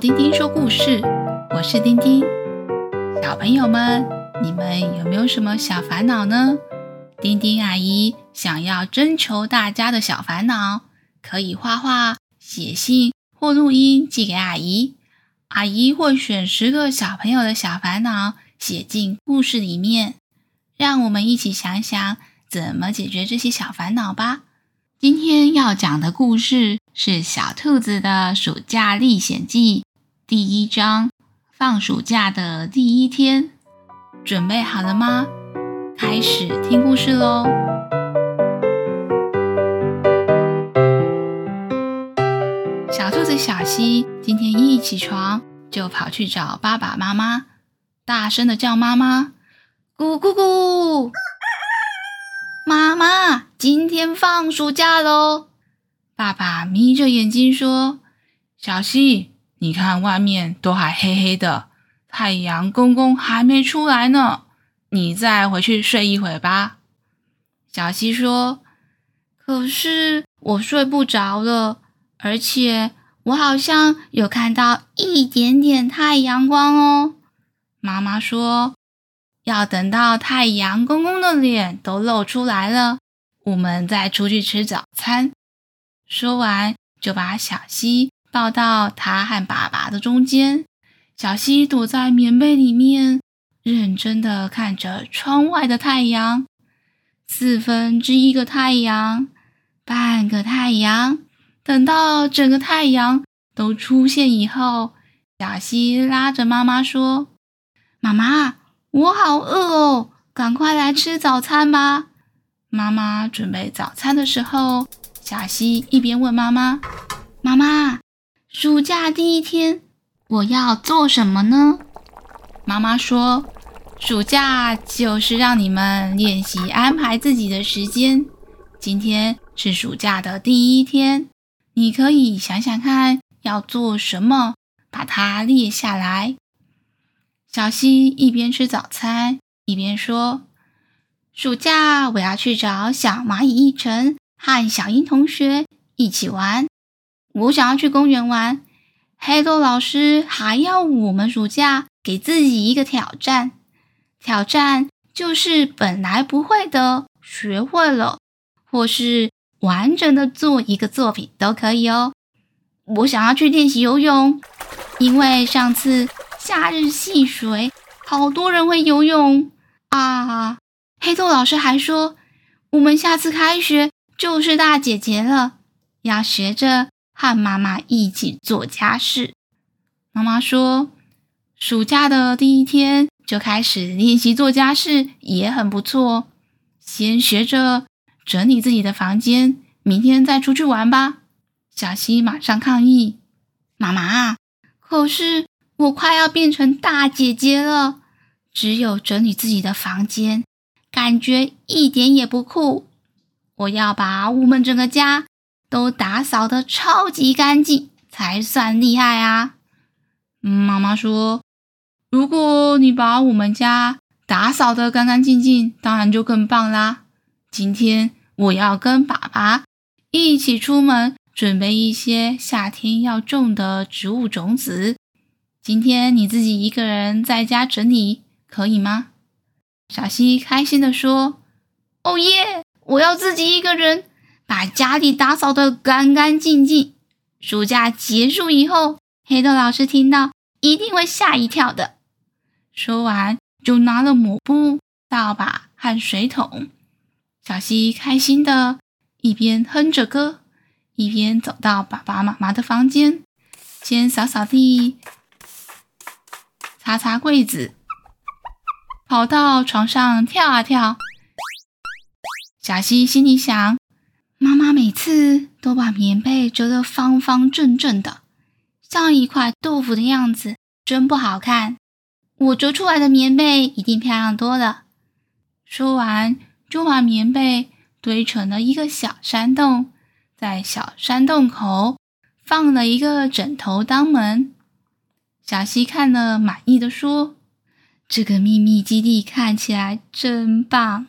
丁丁说故事，我是丁丁。小朋友们，你们有没有什么小烦恼呢？丁丁阿姨想要征求大家的小烦恼，可以画画、写信或录音寄给阿姨。阿姨会选十个小朋友的小烦恼写进故事里面，让我们一起想想怎么解决这些小烦恼吧。今天要讲的故事是《小兔子的暑假历险记》第一章。放暑假的第一天，准备好了吗？开始听故事喽！小兔子小西今天一起床就跑去找爸爸妈妈，大声的叫妈妈：“咕咕咕！”妈妈，今天放暑假喽！爸爸眯着眼睛说：“小西，你看外面都还黑黑的，太阳公公还没出来呢，你再回去睡一会吧。”小溪说：“可是我睡不着了，而且我好像有看到一点点太阳光哦。”妈妈说。要等到太阳公公的脸都露出来了，我们再出去吃早餐。说完，就把小溪抱到他和爸爸的中间。小希躲在棉被里面，认真的看着窗外的太阳。四分之一个太阳，半个太阳。等到整个太阳都出现以后，小希拉着妈妈说：“妈妈。”我好饿哦，赶快来吃早餐吧！妈妈准备早餐的时候，小希一边问妈妈：“妈妈，暑假第一天我要做什么呢？”妈妈说：“暑假就是让你们练习安排自己的时间。今天是暑假的第一天，你可以想想看要做什么，把它列下来。”小希一边吃早餐一边说：“暑假我要去找小蚂蚁一晨和小英同学一起玩。我想要去公园玩。黑豆老师还要我们暑假给自己一个挑战，挑战就是本来不会的学会了，或是完整的做一个作品都可以哦。我想要去练习游泳，因为上次。”夏日戏水，好多人会游泳啊！黑豆老师还说，我们下次开学就是大姐姐了，要学着和妈妈一起做家事。妈妈说，暑假的第一天就开始练习做家事也很不错。先学着整理自己的房间，明天再出去玩吧。小西马上抗议：“妈妈，可是……”我快要变成大姐姐了，只有整理自己的房间，感觉一点也不酷。我要把我们整个家都打扫的超级干净，才算厉害啊！妈妈说，如果你把我们家打扫得干干净净，当然就更棒啦。今天我要跟爸爸一起出门，准备一些夏天要种的植物种子。今天你自己一个人在家整理可以吗？小希开心地说：“哦耶！我要自己一个人把家里打扫得干干净净。暑假结束以后，黑豆老师听到一定会吓一跳的。”说完，就拿了抹布、扫把和水桶。小西开心的一边哼着歌，一边走到爸爸妈妈的房间，先扫扫地。擦擦柜子，跑到床上跳啊跳。小西心里想：妈妈每次都把棉被折得方方正正的，像一块豆腐的样子，真不好看。我折出来的棉被一定漂亮多了。说完，就把棉被堆成了一个小山洞，在小山洞口放了一个枕头当门。小希看了，满意的说：“这个秘密基地看起来真棒。”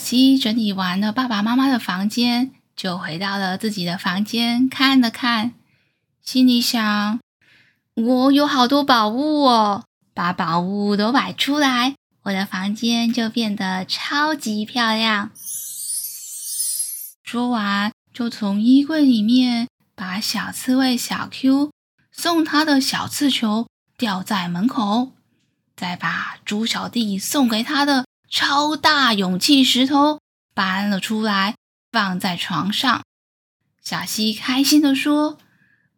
西整理完了爸爸妈妈的房间，就回到了自己的房间看了看。心里想：“我有好多宝物哦，把宝物都摆出来，我的房间就变得超级漂亮。”说完，就从衣柜里面把小刺猬小 Q 送他的小刺球吊在门口，再把猪小弟送给他的超大勇气石头搬了出来，放在床上。小希开心地说：“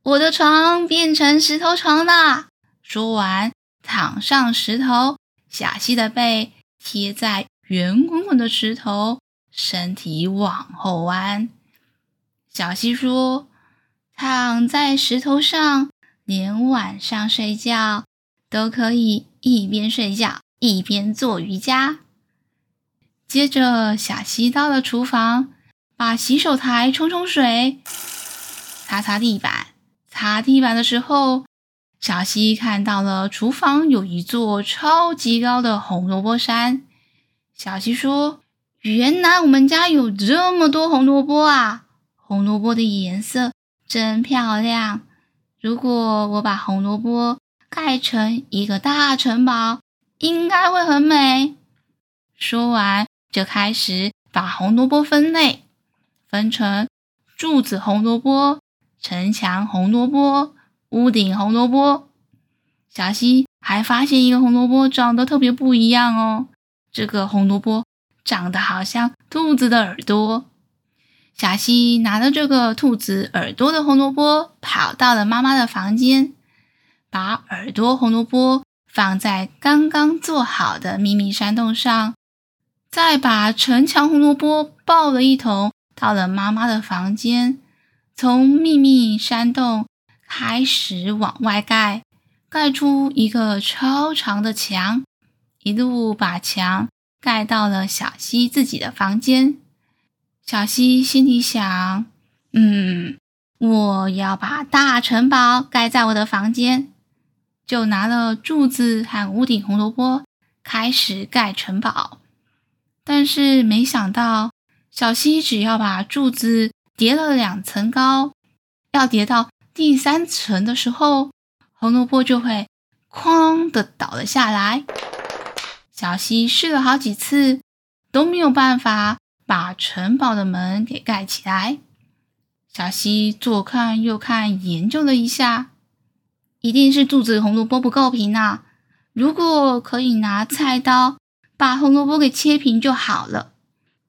我的床变成石头床啦！”说完，躺上石头，小希的背贴在圆滚滚的石头，身体往后弯。小希说：“躺在石头上，连晚上睡觉都可以一边睡觉一边做瑜伽。”接着，小希到了厨房。把洗手台冲冲水，擦擦地板。擦地板的时候，小希看到了厨房有一座超级高的红萝卜山。小希说：“原来我们家有这么多红萝卜啊！红萝卜的颜色真漂亮。如果我把红萝卜盖成一个大城堡，应该会很美。”说完，就开始把红萝卜分类。分成柱子红萝卜、城墙红萝卜、屋顶红萝卜。小希还发现一个红萝卜长得特别不一样哦，这个红萝卜长得好像兔子的耳朵。小希拿着这个兔子耳朵的红萝卜，跑到了妈妈的房间，把耳朵红萝卜放在刚刚做好的秘密山洞上，再把城墙红萝卜抱了一桶。到了妈妈的房间，从秘密山洞开始往外盖，盖出一个超长的墙，一路把墙盖到了小溪自己的房间。小溪心里想：“嗯，我要把大城堡盖在我的房间。”就拿了柱子和屋顶红萝卜开始盖城堡，但是没想到。小希只要把柱子叠了两层高，要叠到第三层的时候，红萝卜就会“哐”的倒了下来。小希试了好几次，都没有办法把城堡的门给盖起来。小希左看右看，研究了一下，一定是柱子红萝卜不够平啊！如果可以拿菜刀把红萝卜给切平就好了。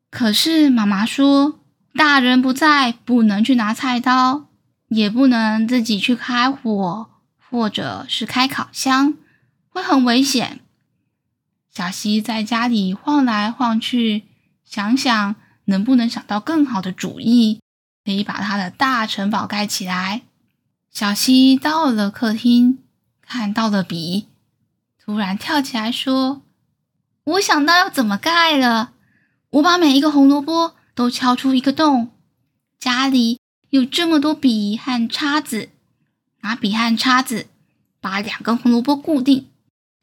可是妈妈说，大人不在，不能去拿菜刀，也不能自己去开火，或者是开烤箱，会很危险。小西在家里晃来晃去，想想能不能想到更好的主意，可以把他的大城堡盖起来。小西到了客厅，看到了笔，突然跳起来说：“我想到要怎么盖了。”我把每一个红萝卜都敲出一个洞，家里有这么多笔和叉子，拿笔和叉子把两根红萝卜固定，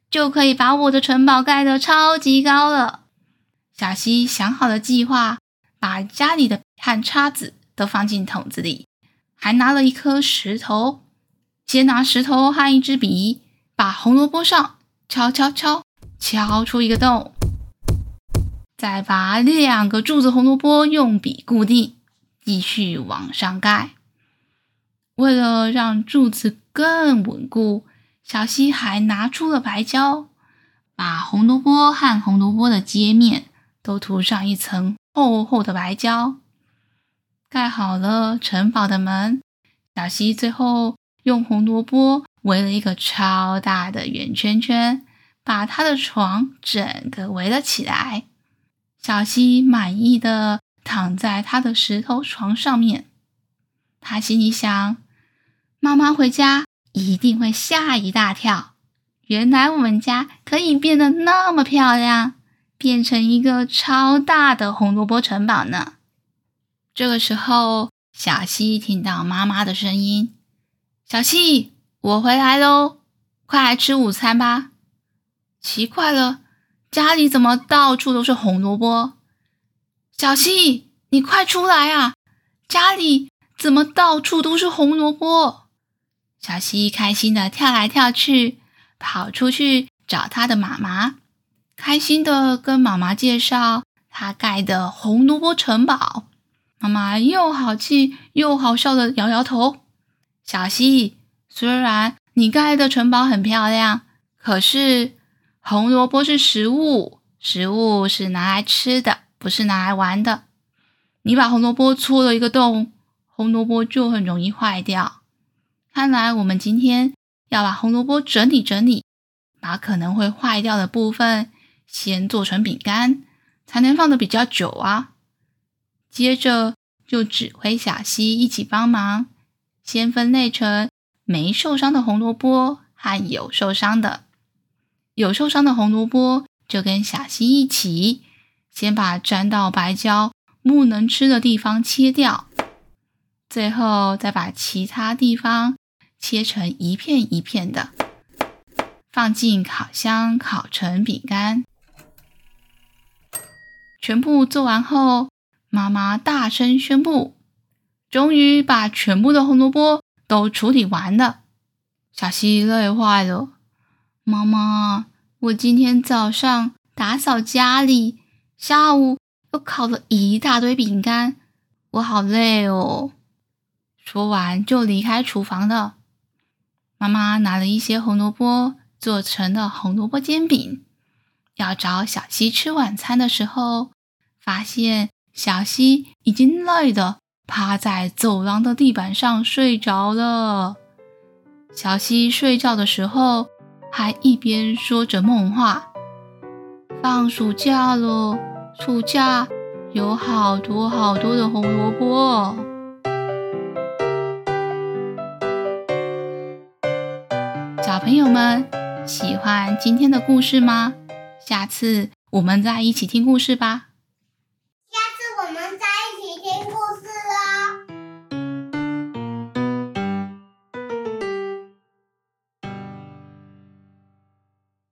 就可以把我的城堡盖得超级高了。小希想好了计划，把家里的笔和叉子都放进桶子里，还拿了一颗石头，先拿石头和一支笔，把红萝卜上敲敲敲，敲出一个洞。再把两个柱子红萝卜用笔固定，继续往上盖。为了让柱子更稳固，小希还拿出了白胶，把红萝卜和红萝卜的接面都涂上一层厚厚的白胶。盖好了城堡的门，小希最后用红萝卜围了一个超大的圆圈圈，把他的床整个围了起来。小希满意的躺在他的石头床上面，他心里想：妈妈回家一定会吓一大跳。原来我们家可以变得那么漂亮，变成一个超大的红萝卜城堡呢。这个时候，小希听到妈妈的声音：“小希，我回来喽，快来吃午餐吧。”奇怪了。家里怎么到处都是红萝卜？小希，你快出来啊！家里怎么到处都是红萝卜？小希开心的跳来跳去，跑出去找他的妈妈，开心的跟妈妈介绍他盖的红萝卜城堡。妈妈又好气又好笑的摇摇头。小希，虽然你盖的城堡很漂亮，可是红萝卜是食物，食物是拿来吃的，不是拿来玩的。你把红萝卜戳了一个洞，红萝卜就很容易坏掉。看来我们今天要把红萝卜整理整理，把可能会坏掉的部分先做成饼干，才能放的比较久啊。接着就指挥小希一起帮忙，先分类成没受伤的红萝卜和有受伤的。有受伤的红萝卜就跟小希一起，先把沾到白胶。不能吃的地方切掉，最后再把其他地方切成一片一片的，放进烤箱烤成饼干。全部做完后，妈妈大声宣布：“终于把全部的红萝卜都处理完了。”小希累坏了，妈妈，我今天早上打扫家里，下午。又烤了一大堆饼干，我好累哦。说完就离开厨房了。妈妈拿了一些红萝卜做成的红萝卜煎饼，要找小希吃晚餐的时候，发现小希已经累得趴在走廊的地板上睡着了。小希睡觉的时候还一边说着梦话：“放暑假了。”暑假有好多好多的红萝卜。小朋友们喜欢今天的故事吗？下次我们再一起听故事吧。